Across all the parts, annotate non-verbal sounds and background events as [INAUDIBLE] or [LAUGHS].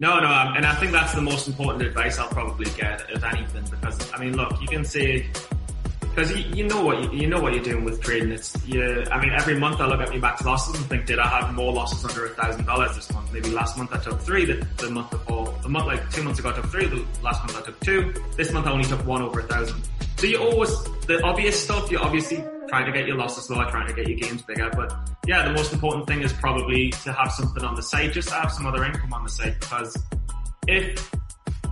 No, no, um, and I think that's the most important advice I'll probably get of anything because I mean, look, you can say because you, you, know what you, you, know what you're doing with trading. It's you. I mean, every month I look at my max losses and think, did I have more losses under a thousand dollars this month? Maybe last month I took three. The, the month before, the month like two months ago I took three. The last month I took two. This month I only took one over a thousand. So you always the obvious stuff. You obviously trying to get your losses lower, trying to get your gains bigger. But yeah, the most important thing is probably to have something on the side, just to have some other income on the side because if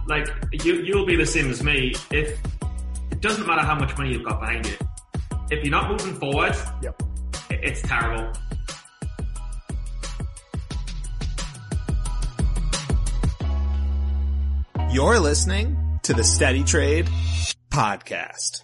like you you'll be the same as me if it doesn't matter how much money you've got behind you. If you're not moving forward, yep. it's terrible. You're listening to the Steady Trade Podcast,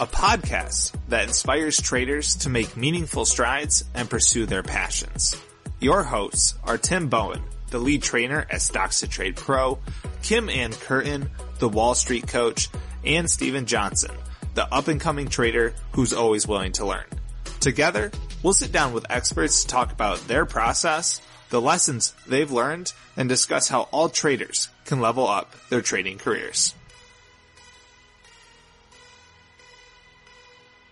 a podcast that inspires traders to make meaningful strides and pursue their passions. Your hosts are Tim Bohen, the lead trainer at Stocks to Trade Pro, Kim Ann Curtin, the Wall Street coach, and Steven Johnson, the up and coming trader who's always willing to learn. Together, we'll sit down with experts to talk about their process, the lessons they've learned, and discuss how all traders can level up their trading careers.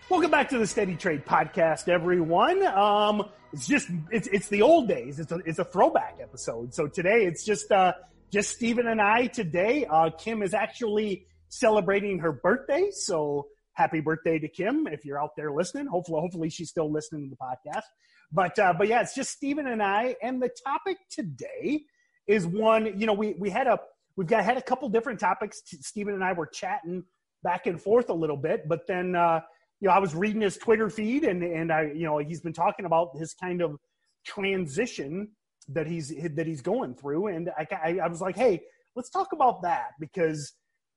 Welcome back to the Steady Trade Podcast, everyone. Um, it's just it's it's the old days. It's a it's a throwback episode. So today it's just uh just Stephen and I today. Uh, Kim is actually celebrating her birthday. So happy birthday to Kim if you're out there listening. Hopefully, hopefully she's still listening to the podcast. But uh, but yeah, it's just Stephen and I. And the topic today is one. You know, we we had a we've got had a couple different topics. Stephen and I were chatting back and forth a little bit, but then uh, you know I was reading his Twitter feed and and I you know he's been talking about his kind of transition that he's that he's going through, and I I, I was like, hey, let's talk about that because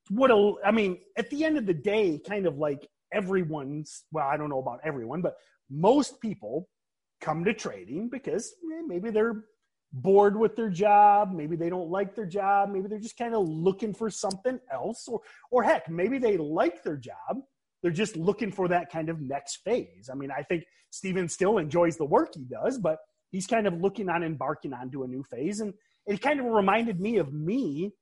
what a, I mean, at the end of the day, kind of like everyone's, well, I don't know about everyone, but most people come to trading because eh, maybe they're bored with their job, maybe they don't like their job, maybe they're just kind of looking for something else, or, or heck, maybe they like their job. They're just looking for that kind of next phase. I mean, I think Steven still enjoys the work he does, but he's kind of looking on embarking onto a new phase. And it kind of reminded me of me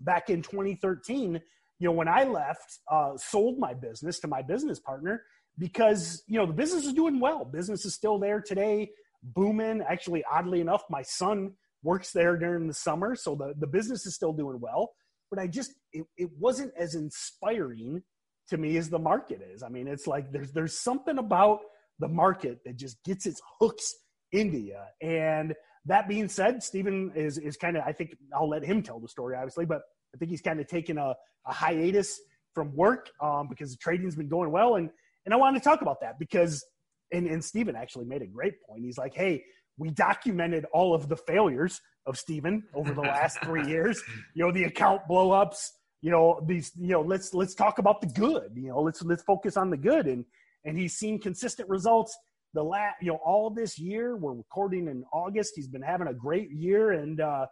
back in 2013, you know, when I left, uh, sold my business to my business partner because, you know, the business is doing well. Business is still there today, booming. Actually, oddly enough, my son works there during the summer. So the, the business is still doing well. But I just, it, it wasn't as inspiring to me as the market is. I mean, it's like there's, there's something about the market that just gets its hooks into you. And, that being said, Steven is is kind of I think I'll let him tell the story obviously, but I think he's kind of taken a, a hiatus from work um, because the trading's been going well, and and I wanted to talk about that because and and Steven actually made a great point. He's like, hey, we documented all of the failures of Steven over the last three [LAUGHS] years. You know, the account blowups. You know these. You know, let's let's talk about the good. You know, let's let's focus on the good. And and he's seen consistent results the last, you know, all this year. We're recording in August. He's been having a great year, and uh,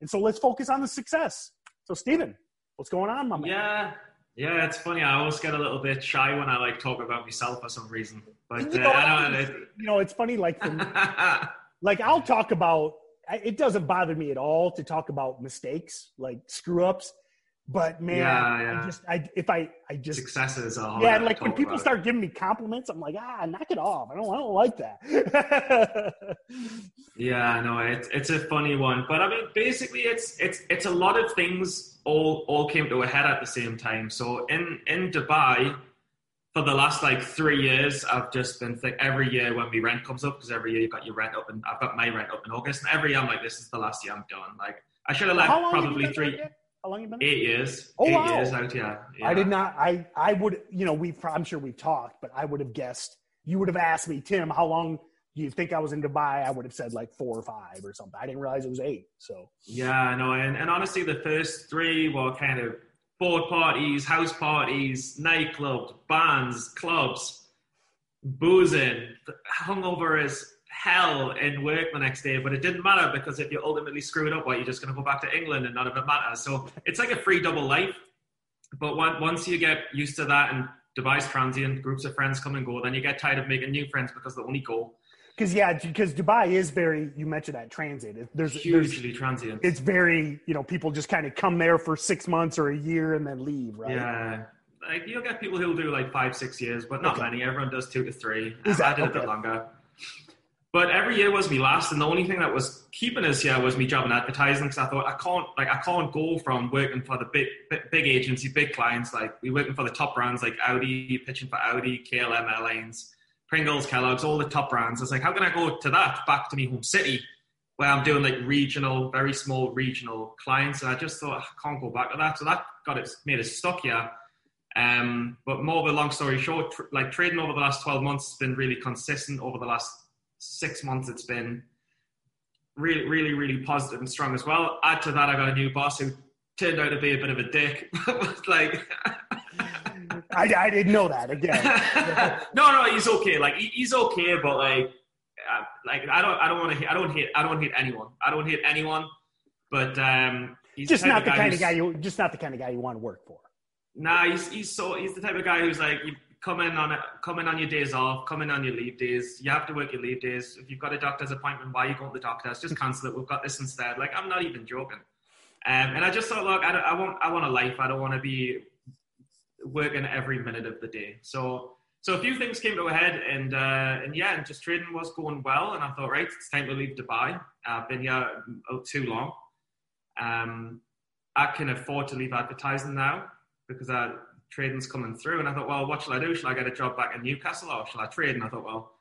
and so let's focus on the success. So, Steven, what's going on, my man? Yeah, yeah, it's funny. I always get a little bit shy when I like talk about myself for some reason. But you know, uh, I know, you know, it's funny. Like, [LAUGHS] like I'll talk about. It doesn't bother me at all to talk about mistakes, like screw ups. But man, yeah, yeah. I just I if I I just successes are yeah. Like when people start giving me compliments, I'm like ah, knock it off. I don't I don't like that. [LAUGHS] yeah, no, it's it's a funny one, but I mean, basically, it's it's it's a lot of things all all came to a head at the same time. So in in Dubai, for the last like three years, I've just been think every year when my rent comes up, because every year you've got your rent up, and I've got my rent up in August, and every year I'm like, this is the last year I'm done. Like I should have left probably three. How long you been? Eight years. Oh, Eight wow. years out, yeah. yeah. I did not. I I would. You know, we. I'm sure we've talked, but I would have guessed. You would have asked me, Tim, how long do you think I was in Dubai? I would have said like four or five or something. I didn't realize it was eight. So. Yeah, no, and, and honestly, the first three were kind of board parties, house parties, nightclubs, bands, clubs, boozing, hungover as hell in work the next day, but it didn't matter because if you ultimately screw it up, well, you're just going to go back to England and none of it matters. So it's like a free double life. But once you get used to that and Dubai's transient, groups of friends come and go, then you get tired of making new friends because they only go. because yeah, because Dubai is very. You mentioned that transit. There's hugely there's transient. it's very you know people just kind of come there for six months or a year and then leave, right? Yeah. Like you'll get people who'll do like five, six years, but not Okay. many. Everyone does two to three. Is I did a okay. bit longer. But every year was me last, and the only thing that was keeping us here was me job in advertising. Because I thought I can't, like, I can't go from working for the big, big, agency, big clients, like we working for the top brands like Audi, pitching for Audi, KLM Airlines, Pringles, Kellogg's, all the top brands. It's like, how can I go to that back to me home city, where I'm doing like regional, very small regional clients? And I just thought I can't go back to that. So that got it, made us stuck here. Um, but more of a long story short, tr- like trading over the last 12 months has been really consistent. Over the last six months, it's been really, really, really positive and strong as well. Add to that, I got a new boss who turned out to be a bit of a dick. [LAUGHS] like, [LAUGHS] I, I didn't know that again. [LAUGHS] no, no, he's okay. Like, he, he's okay, but like, uh, like I don't, I don't want to, I don't hate, I don't hate anyone. I don't hate anyone. But um, he's just type not the kind of guy you just not the kind of guy you want to work for. Nah, he's he's so he's the type of guy who's like you come in on come in on your days off, come in on your leave days. You have to work your leave days. If you've got a doctor's appointment, why are you going to the doctor's? Just cancel it. We've got this instead. Like I'm not even joking. Um, and I just thought, look, I, I want I want a life. I don't want to be working every minute of the day. So so a few things came to a head, and uh, and yeah, and just trading was going well. And I thought, right, it's time to leave Dubai. I've been here too long. Um, I can afford to leave advertising now because uh, trading's coming through. And I thought, well, what shall I do? Shall I get a job back in Newcastle or shall I trade? And I thought, well,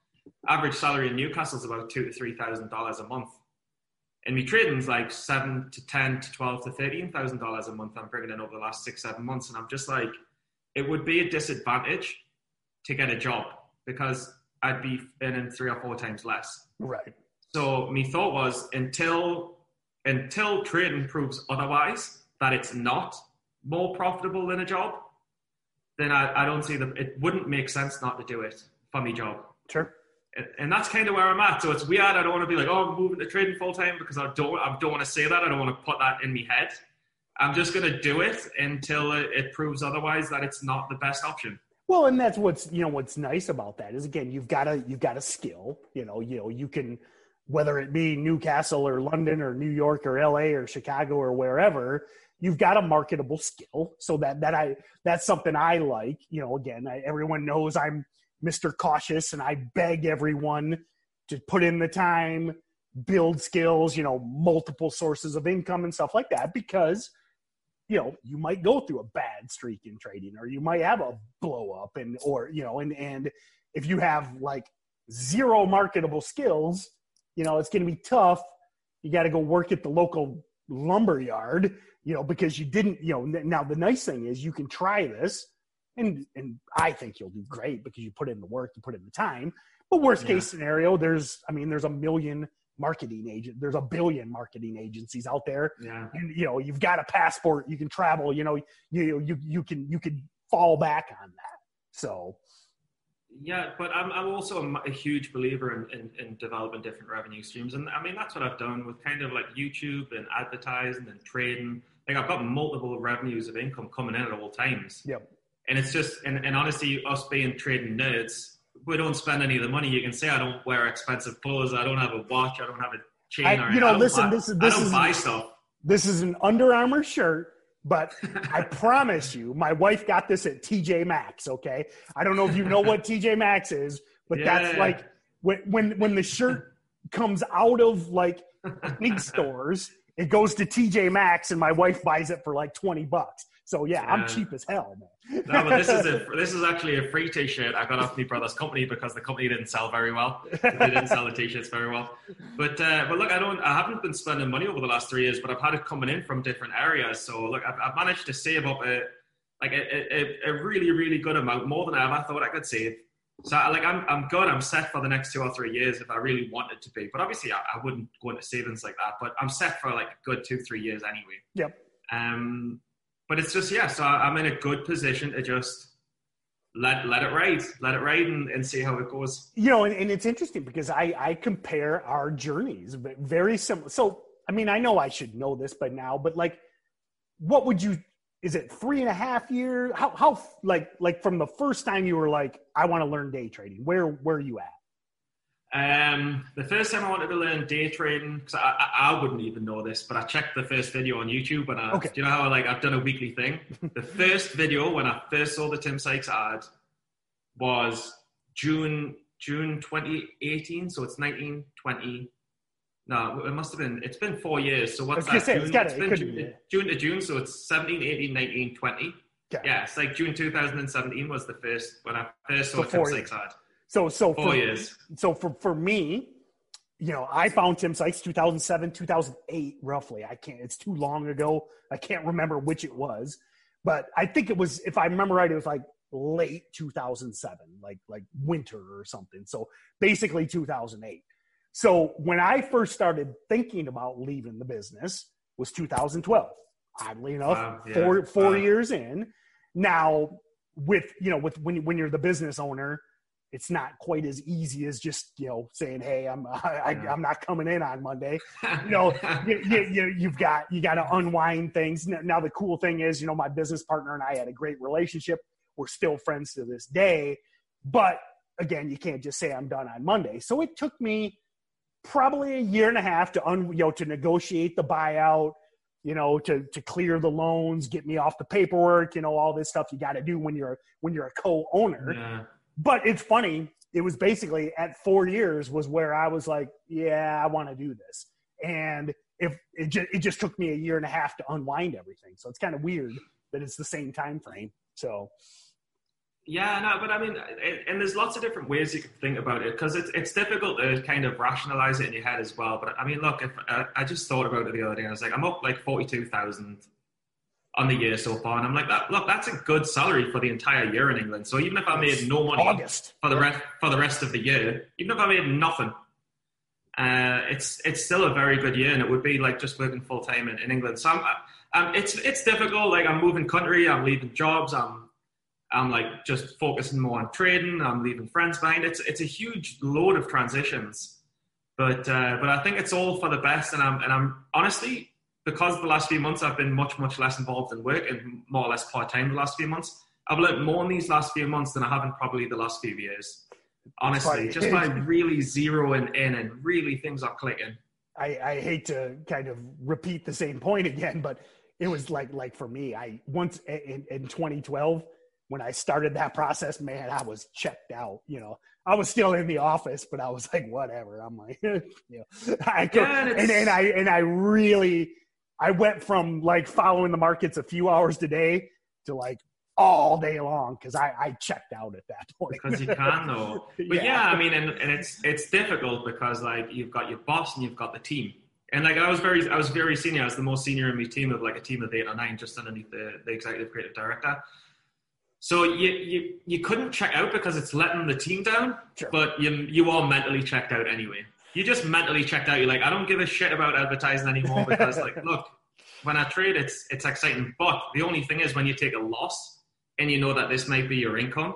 average salary in Newcastle is about two to three thousand dollars a month. And me trading's like seven to ten to twelve to thirteen thousand dollars a month. I'm bringing in over the last six seven months, and I'm just like, it would be a disadvantage to get a job because I'd be earning three or four times less. Right. So my thought was until until trading proves otherwise that it's not more profitable than a job, then I, I don't see that it wouldn't make sense not to do it for my job. Sure. And- And that's kind of where I'm at. So it's weird. I don't want to be like, oh, I'm moving to trading full time because I don't. I don't want to say that. I don't want to put that in my head. I'm just going to do it until it, it proves otherwise that it's not the best option. Well, and that's what's you know what's nice about that is again you've got a you've got a skill. You know, you know you can whether it be Newcastle or London or New York or L.A. or Chicago or wherever, you've got a marketable skill. So that that I that's something I like. You know, again, I, everyone knows I'm Mr. Cautious, and I beg everyone to put in the time, build skills. You know, multiple sources of income and stuff like that because you know you might go through a bad streak in trading or you might have a blow up and or you know and and if you have like zero marketable skills you know it's going to be tough you got to go work at the local lumber yard you know because you didn't you know now the nice thing is you can try this and and i think you'll do great because you put in the work you put in the time but worst Yeah. case scenario there's i mean there's a million marketing agent there's a billion marketing agencies out there Yeah. and you know you've got a passport you can travel you know you you you can you can fall back on that so Yeah, but I'm, I'm also a huge believer in, in, in developing different revenue streams. And I mean, that's what I've done with kind of like YouTube and advertising and trading. Like, I've got multiple revenues of income coming in at all times. Yep. And it's just, and, and honestly, us being trading nerds, we don't spend any of the money. You can say, I don't wear expensive clothes, I don't have a watch, I don't have a chain. I- or you know, listen, buy, this is- this I don't is- buy stuff. this is an Under Armour shirt, but [LAUGHS] I promise you, my wife got this at TJ Maxx. Okay, I don't know if you know what [LAUGHS] TJ Maxx is, but that's like when when when the shirt comes out of like big [LAUGHS] stores, it goes to TJ Maxx, and my wife buys it for like twenty bucks. So yeah, I'm cheap as hell, man. No, but this is a [LAUGHS] this is actually a free T-shirt I got off my brother's company because the company didn't sell very well. They didn't sell the T-shirts very well. But uh, but look, I don't I haven't been spending money over the last three years, but I've had it coming in from different areas. So look, I've, I've managed to save up a like a, a, a really really good amount, more than I ever thought I could save. So like I'm I'm good. I'm set for the next two or three years if I really wanted to be. But obviously I, I wouldn't go into savings like that. But I'm set for like a good two three years anyway. Yep. Um, but it's just yeah. So I'm in a good position to just let let it ride, let it ride, and, and see how it goes. you know, and, and it's interesting because I, I compare our journeys very similar. So, I mean, I know I should know this by now, but like, what would you, is it three and a half years? How, how, like, like from the first time you were like, I want to learn day trading, where, where are you at? Um, the first time I wanted to learn day trading, because I, I, I, wouldn't even know this, but I checked the first video on YouTube, and I, okay. do you know how like I've done a weekly thing? [LAUGHS] the first video when I first saw the Tim Sykes ad was June June 2018, so it's 1920. No, it must have been. It's been four years. So what's that? Say, June, it's, it's been June, be, June, to June, so it's 17, 18, 19, 20. Yeah. yeah, it's like June 2017 was the first when I first saw Tim Sykes ad. So so four for, years. So for for me, you know, I found Tim Sykes 2007, 2008, roughly. I can't. It's too long ago. I can't remember which it was, but I think it was. If I remember right, it was like late 2007, like like winter or something. So basically 2008. So when I first started thinking about leaving the business was 2012. Oddly enough, wow, yeah. four four wow. years in. Now with you know with when when you're the business owner it's not quite as easy as just you know saying hey i'm [LAUGHS] I, am not coming in on monday [LAUGHS] you know you, you, you've got you got to unwind things now the cool thing is you know my business partner and i had a great relationship we're still friends to this day but again you can't just say i'm done on monday so it took me probably a year and a half to un, you know to negotiate the buyout you know to to clear the loans get me off the paperwork you know all this stuff you got to do when you're when you're a co-owner yeah but it's funny. It was basically at four years was where I was like, yeah, I want to do this. And if it just, it just took me a year and a half to unwind everything. So it's kind of weird that it's the same time frame. So yeah, no, but I mean, and there's lots of different ways you can think about it because it's it's difficult to kind of rationalize it in your head as well. But I mean, look, if I, I just thought about it the other day, I was like, I'm up like forty two thousand on the year so far, and I'm like, that, look, that's a good salary for the entire year in England. So even if I made no money August. for the rest for the rest of the year, even if I made nothing, uh, it's it's still a very good year, and it would be like just working full time in, in England. So I'm, I'm, it's it's difficult. Like I'm moving country, I'm leaving jobs, I'm I'm like just focusing more on trading. I'm leaving friends behind. It's it's a huge load of transitions, but uh, but I think it's all for the best. And I'm and I'm honestly because the last few months I've been much, much less involved in work and more or less part time the last few months, I've learned more in these last few months than I have in probably the last few years. Honestly, just by [LAUGHS] really zeroing in and really things are clicking. I, I hate to kind of repeat the same point again, but it was like like for me, I once in, in 2012 when I started that process, man, I was checked out. You know, I was still in the office, but I was like, whatever. I'm like, [LAUGHS] you know, I could, and, and I and I really I went from like following the markets a few hours a day to like all day long because I, I checked out at that [LAUGHS] point. because you can though. [LAUGHS] But yeah. yeah, I mean, and, and it's it's difficult because like you've got your boss and you've got the team. And like I was very I was very senior. I was the most senior in my team of like a team of eight or nine, just underneath the, the executive creative director. So you, you you couldn't check out because it's letting the team down, sure. but you you are mentally checked out anyway you just mentally checked out. You're like, I don't give a shit about advertising anymore [LAUGHS] because, like, look, when I trade, it's it's exciting. But the only thing is, when you take a loss and you know that this might be your income.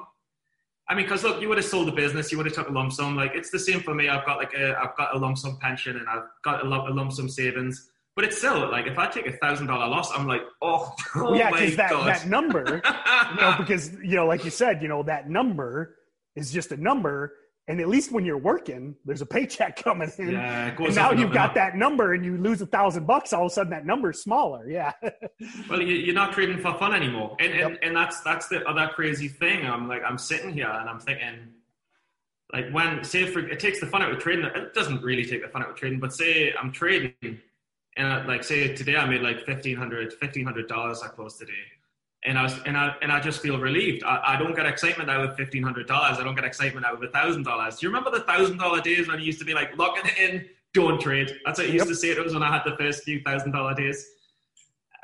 I mean, because look, you would have sold the business, you would have took a lump sum. Like it's the same for me. I've got like a I've got a lump sum pension and I've got a lump, a lump sum savings. But it's still like if I take a thousand dollar loss, I'm like, oh, [LAUGHS] oh yeah, because that God. that number, [LAUGHS] you know, because you know, like you said, you know, that number is just a number and at least when you're working, there's a paycheck [LAUGHS] coming in. Yeah, and now you've got that number and you lose a thousand bucks, all of a sudden that number's smaller. Yeah. well, you, are not trading for fun anymore. And, yep. and, and that's, that's the other crazy thing. I'm like, I'm sitting here and I'm thinking, like when, say for, it takes the fun out of trading. It doesn't really take the fun out of trading, but say I'm trading and like, say today I made like $1,500, $1,500 I closed today and I was, and I and I just feel relieved. I, I don't get excitement out of fifteen hundred dollars. I don't get excitement out of a thousand dollars. Do you remember the thousand dollar days when you used to be like locking it in, don't trade? That's what I used to say to us when I had the first few thousand dollar days.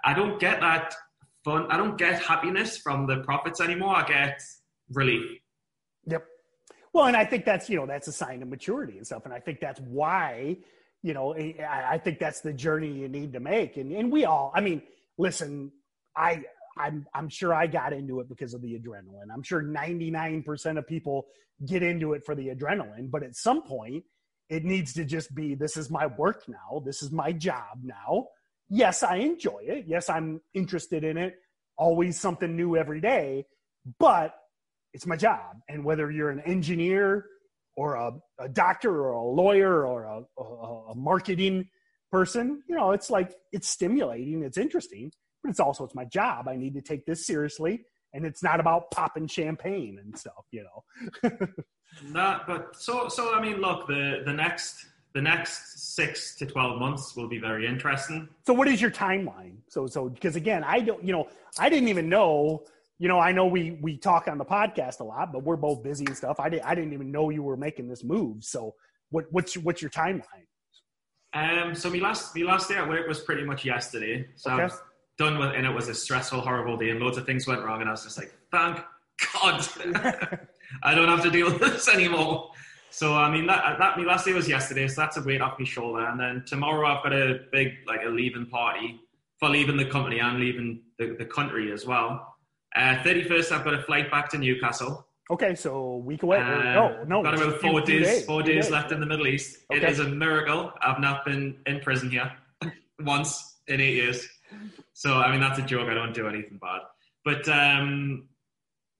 I don't get that fun. I don't get happiness from the profits anymore. I get relief. Yep. Well, and I think that's you know that's a sign of maturity and stuff, and I think that's why you know eh, I, I think that's the journey you need to make, and and we all. I mean, listen, I I'm I'm sure I got into it because of the adrenaline. I'm sure 99% of people get into it for the adrenaline, but at some point it needs to just be this is my work now. This is my job now. Yes, I enjoy it. Yes, I'm interested in it. Always something new every day, but it's my job. And whether you're an engineer, or a, a doctor or a lawyer or a, a, a marketing person, you know, it's like it's stimulating, it's interesting, but it's also it's my job. I need to take this seriously, and it's not about popping champagne and stuff, you know. [LAUGHS] no, but so so I mean, look, the the next the next six to 12 months will be very interesting. So what is your timeline? So, so, because again, I don't, you know, I didn't even know, you know, I know we, we talk on the podcast a lot, but we're both busy and stuff. I didn't, I didn't even know you were making this move. So what, what's your, what's your timeline? Um, so my last, my last day at work was pretty much yesterday. So okay. I was done with, and it was a stressful, horrible day and loads of things went wrong. And I was just like, thank God, [LAUGHS] I don't have to deal with this anymore. So I mean that that my last day was yesterday, so that's a weight off my shoulder. And then tomorrow I've got a big like a leaving party for leaving the company and leaving the, the country as well. Uh, first, I've got a flight back to Newcastle. Okay, so a week away. Uh, no, no, got about four days, days, Four days, days, left in the Middle East. Okay. It is a miracle. I've not been in prison here [LAUGHS] once in eight years. So I mean that's a joke. I don't do anything bad. But um,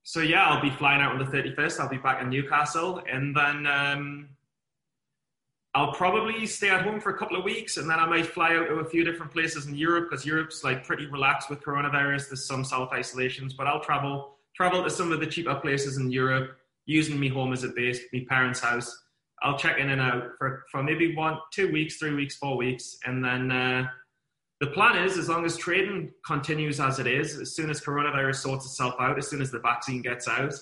so yeah, I'll be flying out on the 31st. I'll be back in Newcastle, and then um, I'll probably stay at home for a couple of weeks, and then I might fly out to a few different places in Europe because Europe's like pretty relaxed with coronavirus. There's some self isolations, but I'll travel travel to some of the cheaper places in Europe, using me home as a base, my parents' house. I'll check in and out for, for maybe one, two weeks, three weeks, four weeks, and then. Uh, the plan is as long as trading continues as it is, as soon as coronavirus sorts itself out, as soon as the vaccine gets out,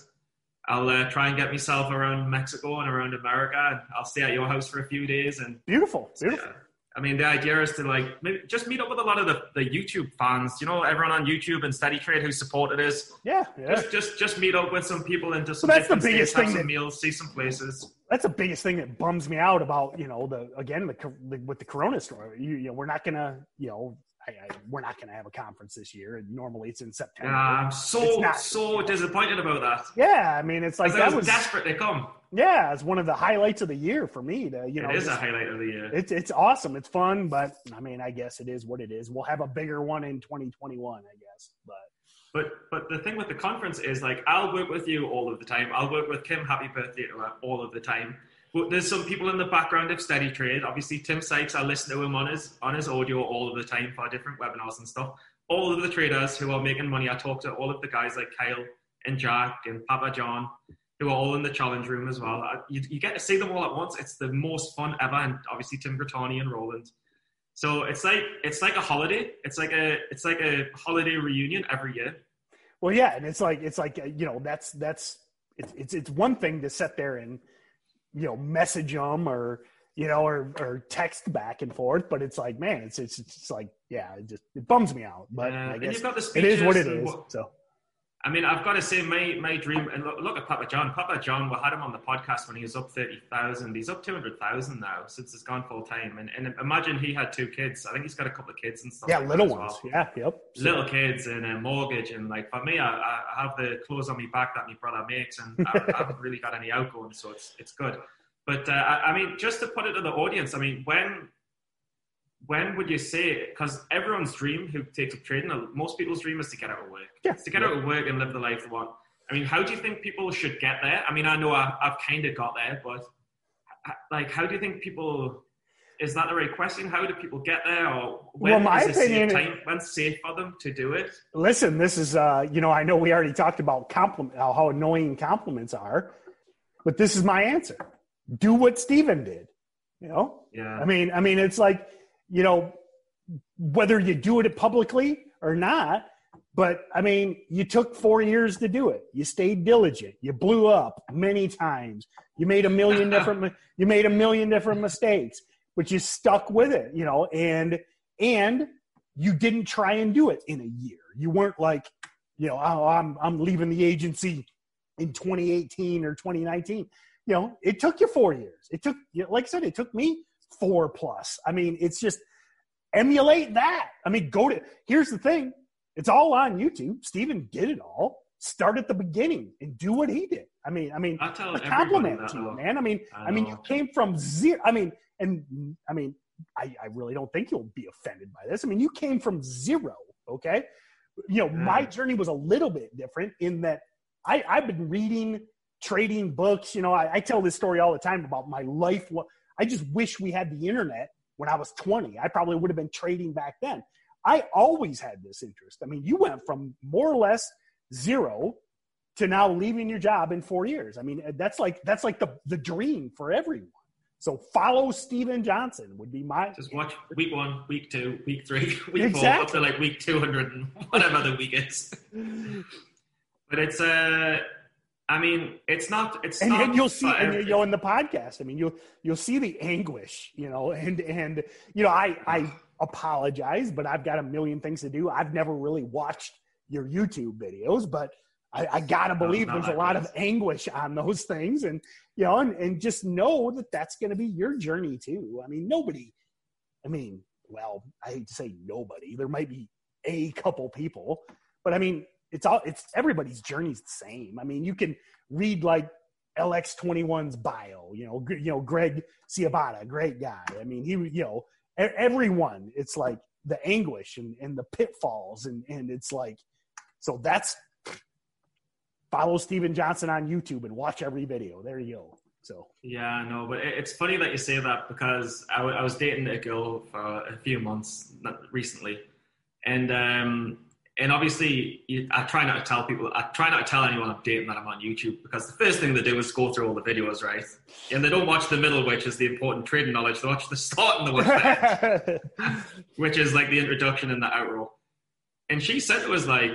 I'll uh, try and get myself around Mexico and around America, and I'll stay at your house for a few days. And beautiful, beautiful. Yeah. I mean, the idea is to like maybe just meet up with a lot of the, the YouTube fans. You know, everyone on YouTube and Steady Trade who supported us. Yeah, yeah. Just just just meet up with some people and just some that's the biggest thing. That, meals, see some places. That's the biggest thing that bums me out about you know the again the, the with the Corona story. You, you know, we're not gonna you know I, I, we're not going to have a conference this year. And normally it's in September. Yeah, I'm so not, so disappointed about that. Yeah, I mean, it's like that was, was, desperate to come. Yeah, it's one of the highlights of the year for me. To you know, it is a highlight of the year. It's it's awesome. It's fun, but I mean, I guess it is what it is. We'll have a bigger one in 2021, I guess. But but but the thing with the conference is like I'll work with you all of the time. I'll work with Kim. Happy birthday to her all of the time. But there's some people in the background of Steady Trade. Obviously, Tim Sykes, I listen to him on his on his audio all of the time for different webinars and stuff. All of the traders who are making money, I talk to all of the guys like Kyle and Jack and Papa John, who are all in the challenge room as well. You, you get to see them all at once. It's the most fun ever, and obviously Tim Grittani and Roland. So it's like it's like a holiday. It's like a it's like a holiday reunion every year. Well, yeah, and it's like it's like you know that's that's it's it's, it's one thing to sit there and you know message them or you know or or text back and forth but it's like man it's it's, it's like yeah it just it bums me out but I guess it is what it is what, so I mean, I've got to say, my my dream, and look, look, at Papa John. Papa John, we had him on the podcast when he was up 30,000. He's up 200,000 now since he's gone full time. And, and imagine he had two kids. I think he's got a couple of kids and stuff. Yeah, like little ones. Well. Yeah, yep. Little kids and a mortgage. And like for me, I, I have the clothes on my back that my brother makes, and I, I haven't really got any outgoing, so it's, it's good. But uh, I, I mean, just to put it to the audience, I mean, when when would you say because everyone's dream who takes up trading most people's dream is to get out of work. Yeah. to get out of work and live the life they want. I mean how do you think people should get there? I mean i know I, have kind of got there but like how do you think people is that the right question? How do people get there or when well, my opinion time, when's safe for them to do it? Listen this is uh you know i know we already talked about compliment how annoying compliments are but this is my answer. Do what Stephen did you know? Yeah. I mean i mean it's like you know, whether you do it publicly or not. But I mean, you took four years to do it. You stayed diligent. You blew up many times. You made a million [LAUGHS] different. you made a million different mistakes, but you stuck with it. You know, and and you didn't try and do it in a year. You weren't like, you know, oh, I'm I'm leaving the agency in 2018 or 2019. You know, it took you four years. It took, like I said, it took me four plus. I mean, it's just emulate that. I mean, go to here's the thing. It's all on YouTube. Stephen did it all. Start at the beginning and do what he did. I mean, I mean, I tell a compliment to you, man. I mean, I, I, mean, you came from zero. I mean, and I mean, I, I really don't think you'll be offended by this. I mean, you came from zero. Okay, you know, my journey was a little bit different in that I, I've been reading trading books. You know, I, I tell this story all the time about my life. I just wish we had the internet when I was 20. I probably would have been trading back then. I always had this interest. I mean, you went from more or less zero to now leaving your job in four years. I mean, that's like that's like the the dream for everyone. So follow Steven Johnson would be my just watch week one, week two, week three, [LAUGHS] week exactly. four, up to like week two hundred and whatever the week is. [LAUGHS] but it's uh I mean, it's not. It's and, not and you'll see, and you know, in the podcast. I mean, you'll you'll see the anguish, you know, [LAUGHS] and and you know, I I apologize, but I've got a million things to do. I've never really watched your YouTube videos, but I, I gotta believe no, there's a lot of anguish on those things, and you know, and, and just know that that's going to be your journey too. I mean, nobody. I mean, well, I hate to say nobody. There might be a couple people, but I mean, it's all it's everybody's journey's the same. I mean, you can read like LX21's bio, you know, you know Greg Ciabatta, great guy. I mean, he you know everyone. It's like the anguish and, and the pitfalls and and it's like so that's follow Steven Johnson on YouTube and watch every video. There you go. So yeah, no, but it's funny that you say that because I, w- I was dating a girl for a few months recently, and um, and obviously I try not to tell people, I try not to tell anyone I'm dating that I'm on YouTube because the first thing they do is go through all the videos, right? And they don't watch the middle, which is the important trading knowledge. They watch the start and the watch [LAUGHS] which is like the introduction and the outro. And she said it was like,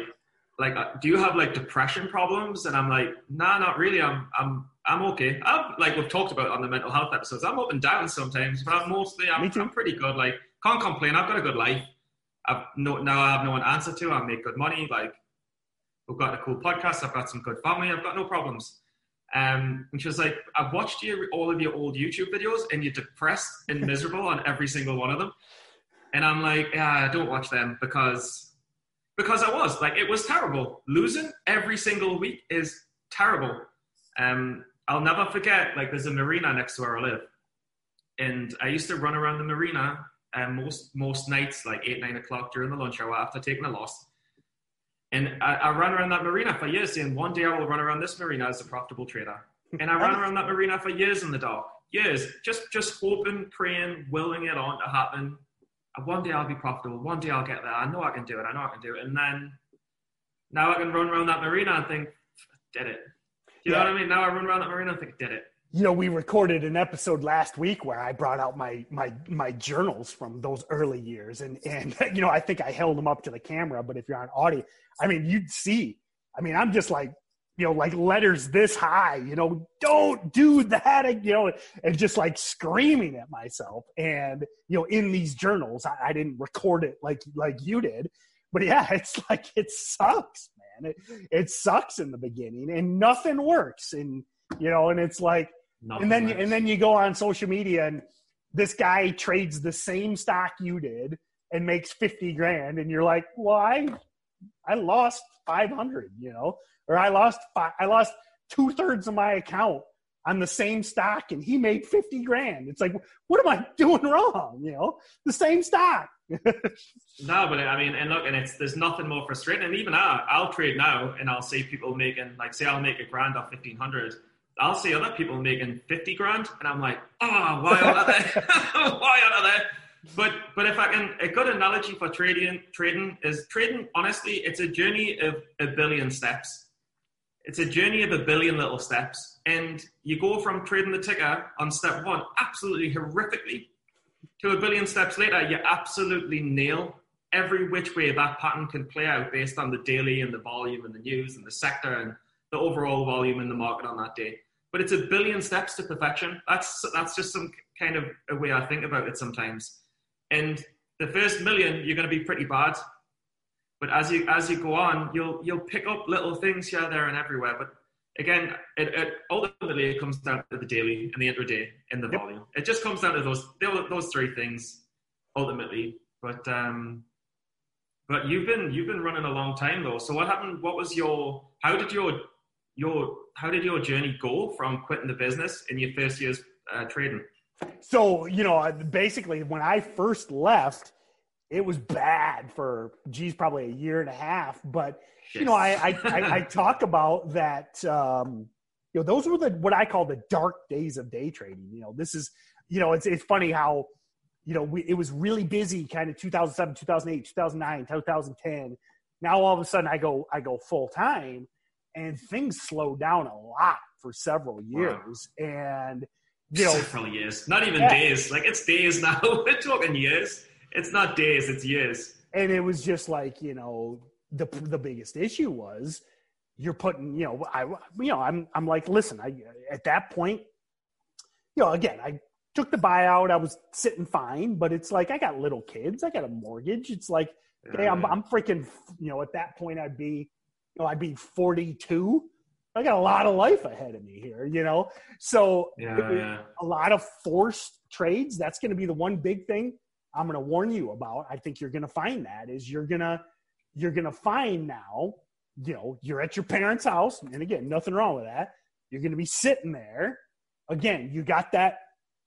like, uh, do you have like depression problems? And I'm like, nah, not really. I'm, I'm, I'm okay. I'm like we've talked about on the mental health episodes. I'm up and down sometimes, but I'm mostly, I'm, I'm pretty good. Like, can't complain. I've got a good life. I've no, now I have no one to answer to. I make good money. Like we've got a cool podcast. I've got some good family. I've got no problems. Um, and she was like, I've watched you, all of your old YouTube videos and you're depressed and [LAUGHS] miserable on every single one of them. And I'm like, yeah, I don't watch them because, because I was like, it was terrible. Losing every single week is terrible. Um, I'll never forget, like there's a marina next to where I live. And I used to run around the marina um, most most nights, like eight nine o'clock during the lunch hour after taking a loss. And I, I ran around that marina for years, saying one day I will run around this marina as a profitable trader. And I ran [LAUGHS] around that marina for years in the dark, years, just just hoping, praying, willing it on to happen. One day I'll be profitable. One day I'll get there. I know I can do it. I know I can do it. And then now I can run around that marina and think, did it. You yeah. know what I mean? Now I run around that marina and think, did it you know, we recorded an episode last week where I brought out my my my journals from those early years, and and [LAUGHS] you know, I think I held them up to the camera. But if you're on audio, I mean, you'd see. I mean, I'm just like, you know, like letters this high. You know, don't do that. You know, and just like screaming at myself. And you know, in these journals, I, I didn't record it like like you did, but yeah, [LAUGHS] it's like it sucks, man. It it sucks in the beginning, and nothing works, and you know, and it's like Nothing and then and then you go on social media and this guy trades the same stock you did and makes 50 grand and you're like well i i lost 500 you know or i lost five, i lost two-thirds of my account on the same stock and he made 50 grand. It's like what am i [LAUGHS] doing wrong you know? The same stock. [LAUGHS] No but i mean and look and it's there's nothing more frustrating. And even I, i'll trade now and i'll see people making like say i'll make a grand off 1500 I'll see other people making 50 grand, and I'm like, oh, why are they? [LAUGHS] why are they? But but if I can, a good analogy for trading trading is trading. Honestly, it's a journey of a billion steps. It's a journey of a billion little steps, and you go from trading the ticker on step one absolutely horrifically to a billion steps later. You absolutely nail every which way that pattern can play out based on the daily and the volume and the news and the sector and the overall volume in the market on that day but it's a billion steps to perfection. That's that's just some kind of a way I think about it sometimes. And the first million, you're going to be pretty bad, but as you as you go on, you'll you'll pick up little things here, there, and everywhere. But again, it, it ultimately it comes down to the daily and the intraday and the yep. volume. It just comes down to those those three things ultimately. But um, but you've been you've been running a long time though. So what happened? What was your? How did your your how did your journey go from quitting the business in your first year's uh, trading? So you know, basically, when I first left, it was bad for geez, probably a year and a half. But yes. you know, I I, I I, [LAUGHS] talk about that. Um, you know, those were the what I call the dark days of day trading. You know, this is, you know, it's it's funny how, you know, we, it was really busy, kind of 2007, 2008, 2009, 2010. Now all of a sudden, I go I go full time, and things slowed down a lot for several years, wow. and you know, several years, not even yeah. days. Like it's days now. [LAUGHS] We're talking years. It's not days; it's years. And it was just like you know, the the biggest issue was you're putting, you know, I, you know, I'm, I'm like, listen, I, at that point, you know, again, I took the buyout. I was sitting fine, but it's like, I got little kids. I got a mortgage. It's like, okay, I'm, I'm freaking, you know, at that point I'd be, know, I'd be 42. I got a lot of life ahead of me here, you know? So yeah, a lot of forced trades. That's going to be the one big thing I'm going to warn you about. I think you're going to find that is you're going to, you're going to find now you know, you're at your parents' house, and again, nothing wrong with that. You're going to be sitting there. Again, you got that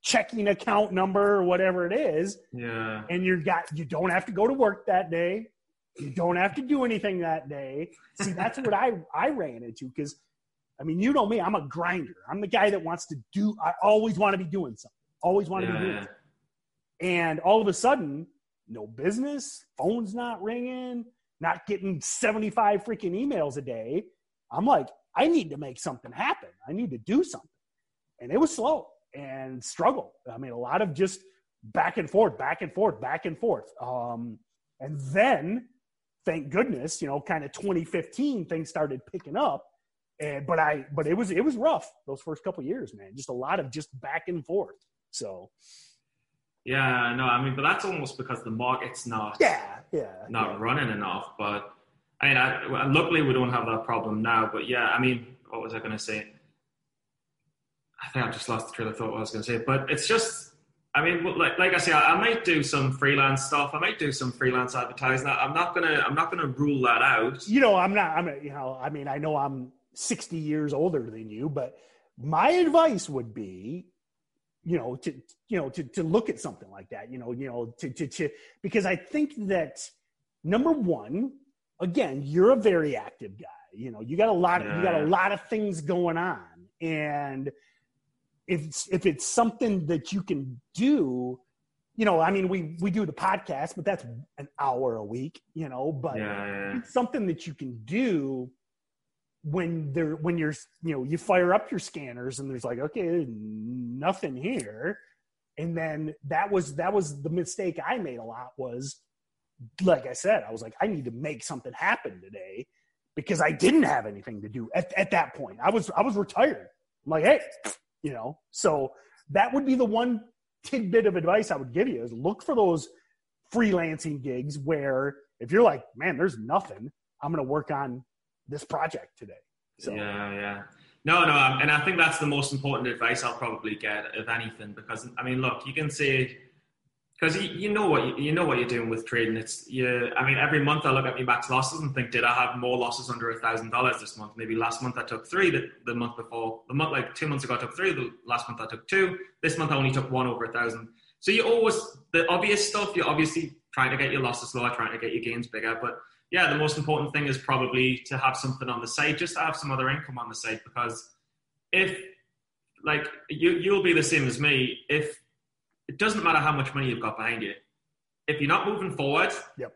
checking account number or whatever it is. Yeah. And you got you don't have to go to work that day. You don't have to do anything that day. See, that's what I I ran into because I mean, you know me, I'm a grinder. I'm the guy that wants to do I always want to be doing something. Always want to yeah, be doing something. And all of a sudden, no business, phone's not ringing, not getting 75 freaking emails a day. I'm like, I need to make something happen. I need to do something. And it was slow and struggle. I mean, a lot of just back and forth, back and forth, back and forth. Um, and then, thank goodness, you know, kind of 2015, things started picking up. And but I, but it was it was rough those first couple years, man. Just a lot of just back and forth. So yeah, no, I mean, but that's almost because the market's not yeah, yeah, not yeah. running enough. But I mean, I, luckily we don't have that problem now. But yeah, I mean, what was I going to say? I think I just lost the train of thought. What I was going to say, but it's just, I mean, like like I say, I, I, might do some freelance stuff. I might do some freelance advertising. I'm not gonna I'm not gonna rule that out. You know, I'm not. I'm you know, I mean, I know I'm 60 years older than you, but my advice would be you know to you know to, to look at something like that you know you know to, to to because i think that number one again you're a very active guy you know you got a lot of you got a lot of things going on and if it's if it's something that you can do you know i mean we we do the podcast but that's an hour a week you know but yeah, it's something that you can do when there when you're you know you fire up your scanners and there's like okay there's nothing here. And then that was that was the mistake i made a lot was like i said i was like i need to make something happen today because i didn't have anything to do at, at that point. I was i was retired. I'm like hey you know so that would be the one tidbit of advice i would give you is look for those freelancing gigs where if you're like man there's nothing i'm going to work on this project today. So. Yeah, yeah. No, no, um, and I think that's the most important advice I'll probably get, if anything, because I mean, look, you can say because you, you, know what you, you, know what you're doing with trading. It's you. I mean, every month I look at my max losses and think, did I have more losses under a thousand dollars this month? Maybe last month I took three. The, the month before, the month like two months ago I took three. The last month I took two. This month I only took one over a thousand. So you always the obvious stuff. You're obviously trying to get your losses lower, trying to get your gains bigger, but yeah, the most important thing is probably to have something on the side, just to have some other income on the side. Because if, like, you you'll be the same as me. If it doesn't matter how much money you've got behind you, if you're not moving forward, yep,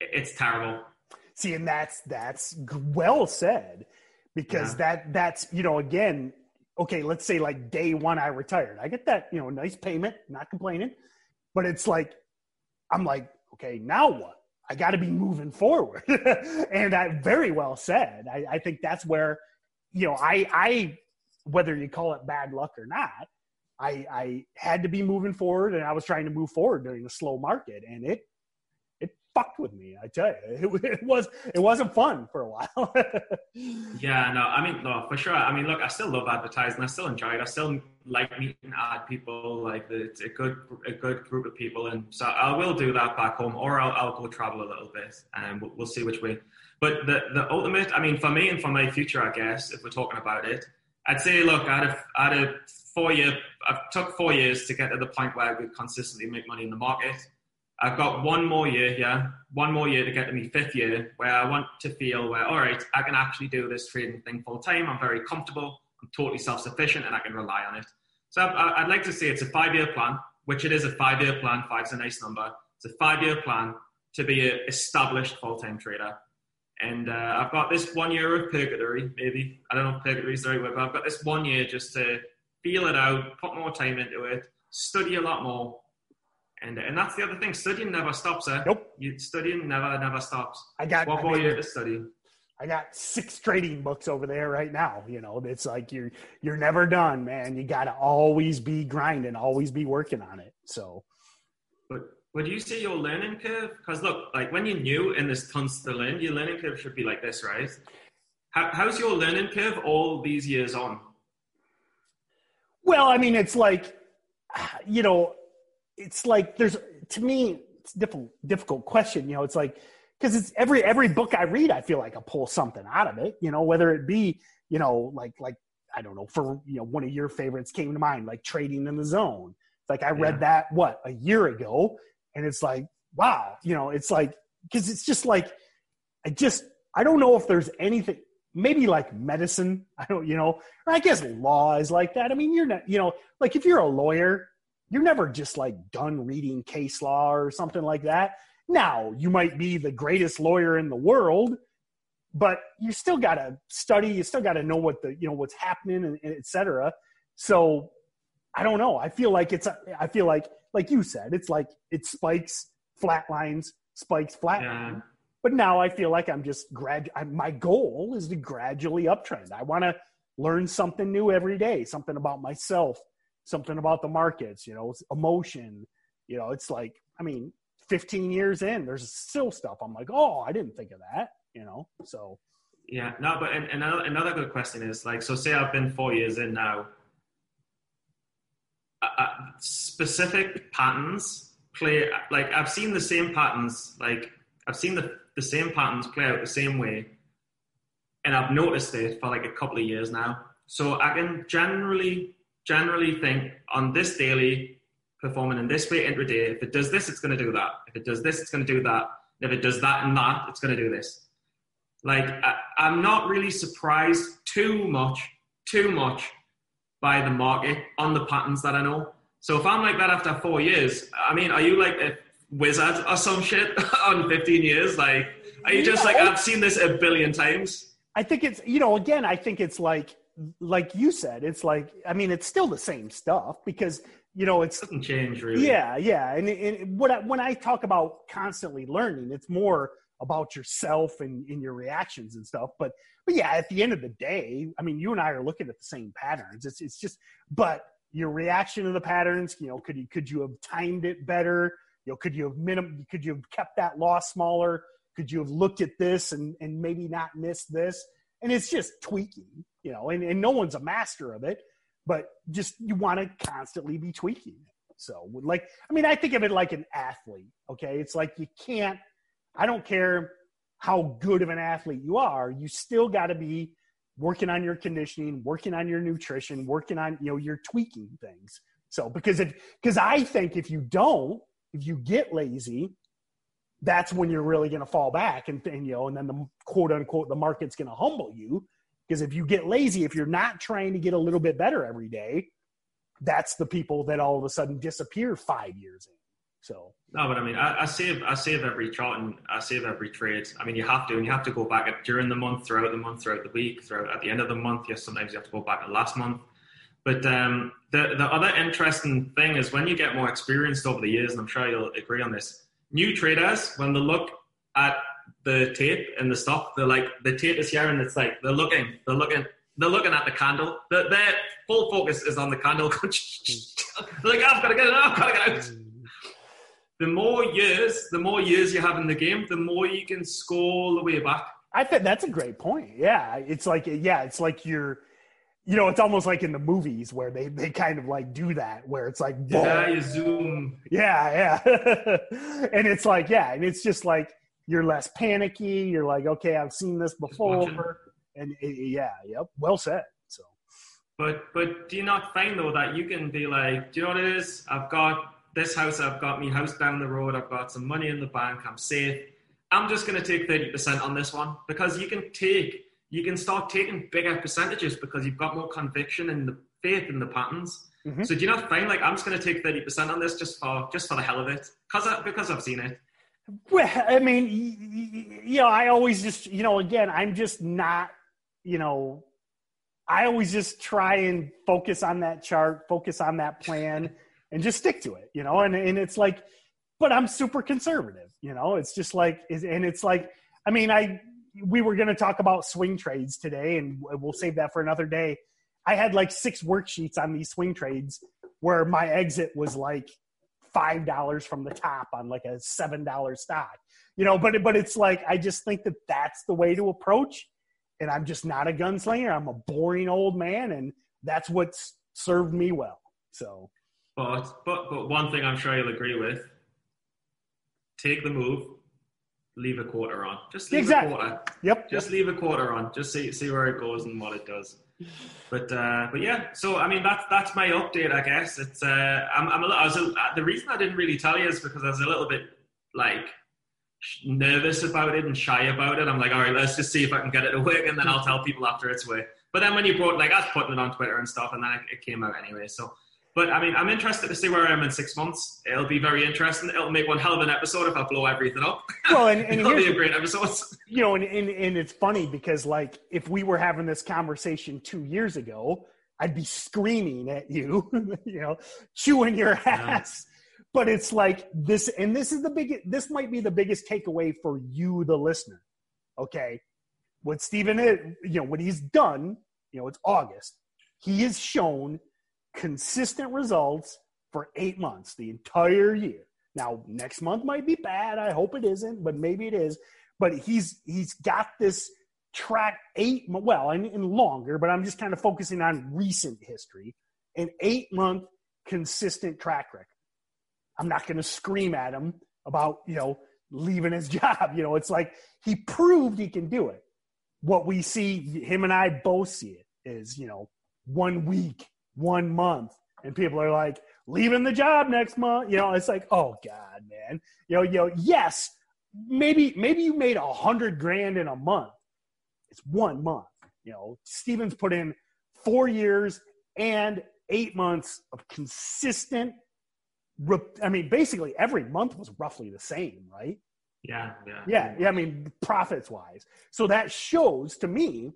it's terrible. See, and that's that's well said, because yeah. that that's you know again, okay, let's say like day one I retired, I get that you know nice payment, not complaining, but it's like I'm like okay, now what? I got to be moving forward. [LAUGHS] and I very well said. I, I, think that's where, you know, I, I, whether you call it bad luck or not, I, I had to be moving forward and I was trying to move forward during the slow market and it, it fucked with me. I tell you, it, [LAUGHS] it was it wasn't fun for a while. [LAUGHS] yeah, no, I mean, no, for sure. I mean, look, I still love advertising. I still enjoy it. I still like meeting ad people. Like it's a good a good group of people, and so I will do that back home, or I'll, I'll go travel a little bit, and we'll, we'll see which way. But the the ultimate, I mean, for me and for my future, I guess, if we're talking about it, I'd say, look, I had a, I had a four year, I've took four years to get to the point where I could consistently make money in the market. I've got one more year here, one more year to get to my fifth year where I want to feel where, all right, I can actually do this trading thing full time. I'm very comfortable. I'm totally self-sufficient and I can rely on it. So I'd like to say it's a five-year plan, which it is a five-year plan. Five's a nice number. It's a five-year plan to be an established full-time trader. And uh, I've got this one year of purgatory, maybe. I don't know if purgatory is the right word, but I've got this one year just to feel it out, put more time into it, study a lot more. And, and that's the other thing. Studying never stops, eh? Nope. You, studying never, never stops. I got What more year to study? I got six trading books over there right now. You know, it's like you're you're never done, man. You got to always be grinding, always be working on it. So But would you say your learning curve? Because look, like when you're new and there's tons to learn, your learning curve should be like this, right? How, how's your learning curve all these years on? Well, I mean, it's like, you know, it's like there's to me, it's a difficult difficult question. You know, it's like because it's every every book I read, I feel like I pull something out of it. You know, whether it be you know like like I don't know for you know one of your favorites came to mind, like Trading in the Zone. It's like I read Yeah. that what a year ago, and it's like wow, you know, it's like because it's just like I just I don't know if there's anything maybe like medicine. [LAUGHS] I don't, you know, or I guess law is like that. I mean, you're not, you know, like if you're a lawyer, you're never just like done reading case law or something like that. Now, you might be the greatest lawyer in the world, but you still got to study. You still got to know what the, you know, what's happening and, and et cetera. So I don't know. I feel like it's, I feel like, like you said, it's like it spikes, flatlines, spikes, flatlines. Yeah. But now I feel like I'm just grad. I, my goal is to gradually uptrend. I want to learn something new every day, something about myself, something about the markets. You know, emotion. You know, it's like I mean, 15 years in, there's still stuff. I'm like, oh, I didn't think of that. You know, so Yeah, no, but and, and another, another good question is like, so say I've been four years in now. Uh, uh, specific patterns play like I've seen the same patterns, like I've seen the the same patterns play out the same way, and I've noticed it for like a couple of years now. So I can generally generally think on this daily performing in this way intraday. If it does this, it's going to do that. If it does this, it's going to do that. If it does that and that, it's going to do this. Like I, I'm not really surprised too much, too much by the market on the patterns that I know. So if I'm like that after four years, I mean, are you like a wizard or some shit [LAUGHS] on 15 years? Like, are you just like I've seen this a billion times? I think it's you know again I think it's like like you said it's like I mean it's still the same stuff because you know it's doesn't change really. Yeah, yeah. And, and what I, when I talk about constantly learning, it's more about yourself and, and your reactions and stuff. But but yeah, at the end of the day, I mean, you and I are looking at the same patterns. It's it's just, but your reaction to the patterns, you know, could you could you have timed it better? You know, could you have minim, could you have kept that loss smaller? Could you have looked at this and and maybe not missed this? And it's just tweaking, you know, and, and no one's a master of it but just you want to constantly be tweaking. So, like, I mean, I think of it like an athlete. Okay, it's like you can't. I don't care how good of an athlete you are. You still got to be working on your conditioning, working on your nutrition, working on you know you're tweaking things. So because if because I think if you don't, if you get lazy, that's when you're really going to fall back and, and you know and then the quote unquote the market's going to humble you because if you get lazy, if you're not trying to get a little bit better every day, that's the people that all of a sudden disappear five years in. So No, but I mean, I, I save I save every chart and I save every trade. I mean, you have to, and you have to go back during the month, throughout the month, throughout the week, throughout at the end of the month. Yes, sometimes you have to go back at last month. But um, the the other interesting thing is when you get more experienced over the years, and I'm sure you'll agree on this. New traders, when they look at the tape and the stock, they're like the tape is here, and it's like they're looking, they're looking, they're looking at the candle. Their, their full focus is on the candle. [LAUGHS] like, I've got to get it out, I've got to get out the more years, the more years you have in the game, the more you can score the way back. I think that's a great point. Yeah, it's like yeah, it's like you're, you know, it's almost like in the movies where they they kind of like do that, where it's like. Yeah, you zoom. Yeah, yeah. [LAUGHS] and it's like, yeah, and it's just like you're less panicky. You're like, okay, I've seen this before. And it, yeah, yep, well said. So, but but do you not find though that you can be like, do you know what it is? I've got this house. I've got me house down the road. I've got some money in the bank. I'm safe. I'm just going to take thirty percent on this one because you can take you can start taking bigger percentages because you've got more conviction and the faith in the patterns. Mm-hmm. So do you not find like I'm just going to take thirty percent on this just for just for the hell of it because because I've seen it. Well, I mean, you know, I always just you know, again, I'm just not, you know, I always just try and focus on that chart, focus on that plan, and just stick to it, you know. And and it's like, but I'm super conservative, you know. It's just like, and it's like, I mean, I we were going to talk about swing trades today, and we'll save that for another day. I had like six worksheets on these swing trades where my exit was like five dollars from the top on like a seven dollar stock, you know. But but it's like I just think that that's the way to approach, and I'm just not a gunslinger. I'm a boring old man, and that's what's served me well. So, but but but one thing I'm sure you'll agree with: take the move, leave a quarter on. Just leave exactly. a quarter. Yep. Just yep. leave a quarter on. Just see see where it goes and what it does. But uh, but yeah. So I mean that's that's my update. I guess it's uh, I'm I'm a little, I was a, uh, the reason I didn't really tell you is because I was a little bit like nervous about it and shy about it. I'm like, all right, let's just see if I can get it to work, and then I'll tell people after it's worked. But then when you brought like I was putting it on Twitter and stuff, and then it, it came out anyway. So but I mean, I'm interested to see where I am in six months. It'll be very interesting. It'll make one hell of an episode if I blow everything up. Well, and, and [LAUGHS] it'll be a great episode. You know, and, and and it's funny because like if we were having this conversation two years ago, I'd be screaming at you, [LAUGHS] you know, chewing your ass. Yeah. But it's like this, and this is the big. This might be the biggest takeaway for you, the listener. Okay, what Stephen, is, you know, what he's done. You know, it's August. He has shown consistent results for eight months, the entire year. Now, next month might be bad. I hope it isn't, but maybe it is. But he's he's got this track eight well and, and longer, but I'm just kind of focusing on recent history. An eight month consistent track record. I'm not going to scream at him about you know leaving his [LAUGHS] job. You know, it's like he proved he can do it. What we see, him and I both see it is you know one week one month. And people are like leaving the job next month. You know it's like oh god man. You know you know yes maybe maybe you made a hundred grand in a month. It's one month. You know stevens put in four years and eight months of consistent i mean basically every month was roughly the same right? Yeah yeah. Yeah, yeah i mean profits wise so that shows to me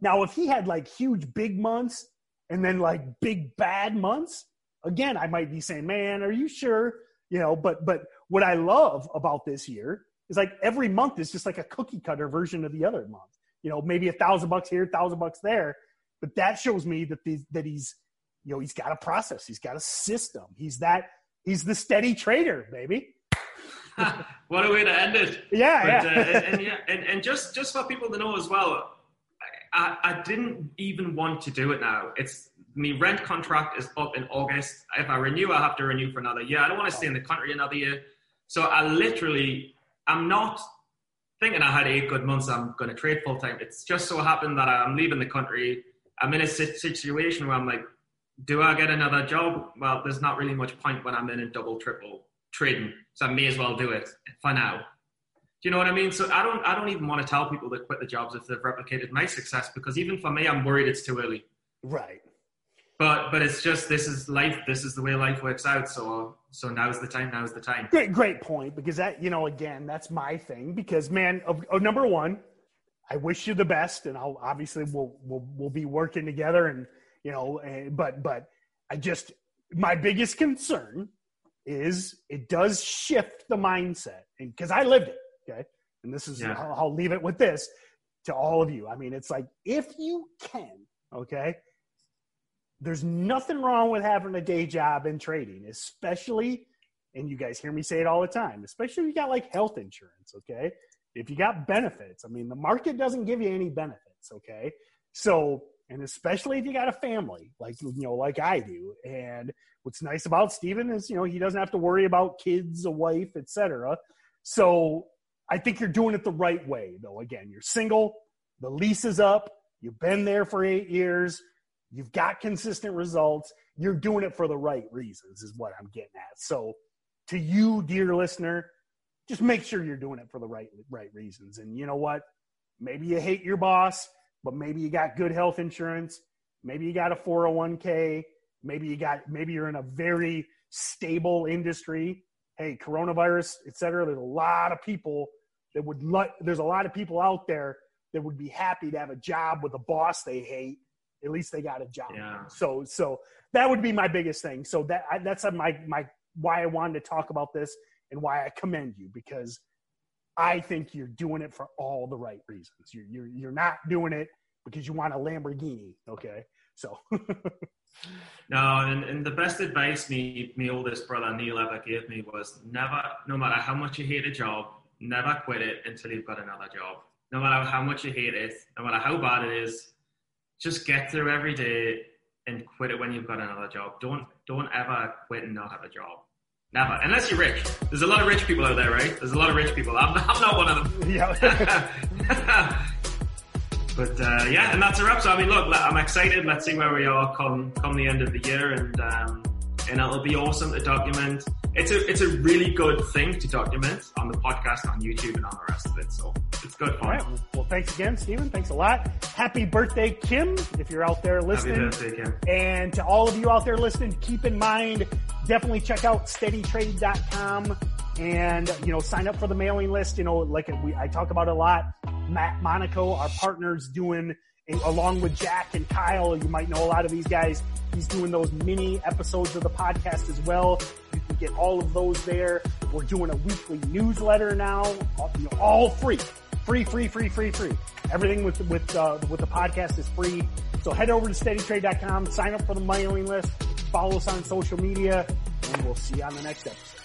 now if he had like huge big months and then like big bad months, again, I might be saying, man, are you sure? You know, but but what I love about this year is like every month is just like a cookie cutter version of the other month. You know, maybe a thousand bucks here, thousand bucks there, but that shows me that the, that he's you know he's got a process, he's got a system, he's that he's the steady trader, baby. [LAUGHS] what a way to end it! Yeah, but, yeah. uh, and, and, yeah, and, and just just for people to know as well, I, I didn't even want to do it now. It's my rent contract is up in August. If I renew, I have to renew for another year. I don't want to stay in the country another year. So I literally, I'm not thinking I had eight good months. I'm going to trade full time. It's just so happened that I'm leaving the country. I'm in a situation where I'm like, do I get another job? Well, there's not really much point when I'm in a double, triple trading. So I may as well do it for now you know what I mean? So I don't I don't even want to tell people that quit the jobs if they've replicated my success because even for me, I'm worried it's too early. Right. But but it's just this is life. This is the way life works out. So so now's the time. Now's the time. Great great point because that you know again that's my thing because man of, of number one, I wish you the best and I'll obviously we'll we'll we'll be working together and you know and, but but I just my biggest concern is it does shift the mindset and because I lived it Okay. And this is, yeah. I'll, I'll leave it with this to all of you. I mean, it's like if you can, okay, there's nothing wrong with having a day job in trading, especially, and you guys hear me say it all the time, especially if you got like health insurance, okay? If you got benefits, I mean, the market doesn't give you any benefits, okay? So, and especially if you got a family, like, you know, like I do. And what's nice about Steven is, you know, he doesn't have to worry about kids, a wife, etc. So I think you're doing it the right way, though. Again, you're single, the lease is up, you've been there for eight years, you've got consistent results, you're doing it for the right reasons, is what I'm getting at. So, to you, dear listener, just make sure you're doing it for the right right reasons. And you know what? Maybe you hate your boss, but maybe you got good health insurance. Maybe you got a 401k. Maybe you got, maybe you're in a very stable industry. Hey, coronavirus, et cetera. There's a lot of people that would like, there's a lot of people out there that would be happy to have a job with a boss they hate. At least they got a job. Yeah. So, so that would be my biggest thing. So that, I, that's my, my, why I wanted to talk about this and why I commend you because I think you're doing it for all the right reasons. You're, you're, you're not doing it because you want a Lamborghini. Okay. So. no, and, and the best advice me, me oldest brother Neil ever gave me was never, no matter how much you hate a job, never quit it until you've got another job. No matter how much you hate it, no matter how bad it is, just get through every day and quit it when you've got another job. Don't, don't ever quit and not have a job. Never. Unless you're rich. There's a lot of rich people out there, right? There's a lot of rich people. I'm, I'm not one of them. Yeah. [LAUGHS] [LAUGHS] but uh, yeah, and that's a wrap. So I mean, look, I'm excited. Let's see where we are come come the end of the year, and um, and it'll be awesome to document. It's a it's a really good thing to document on the podcast, on YouTube, and on the rest of it. So it's good fun. All right. Well, thanks again, Stephen. Thanks a lot. Happy birthday, Kim, if you're out there listening. Happy birthday, Kim. And to all of you out there listening, keep in mind, definitely check out steadytrade.com and, you know, sign up for the mailing list. You know, like we, I talk about a lot. Matt Monaco, our partners doing along with Jack and Kyle. You might know a lot of these guys. He's doing those mini episodes of the podcast as well. You can get all of those there. We're doing a weekly newsletter now, all, you know, all free, free, free, free, free, free. Everything with with uh, with the podcast is free. So head over to steadytrade.com, sign up for the mailing list, follow us on social media, and we'll see you on the next episode.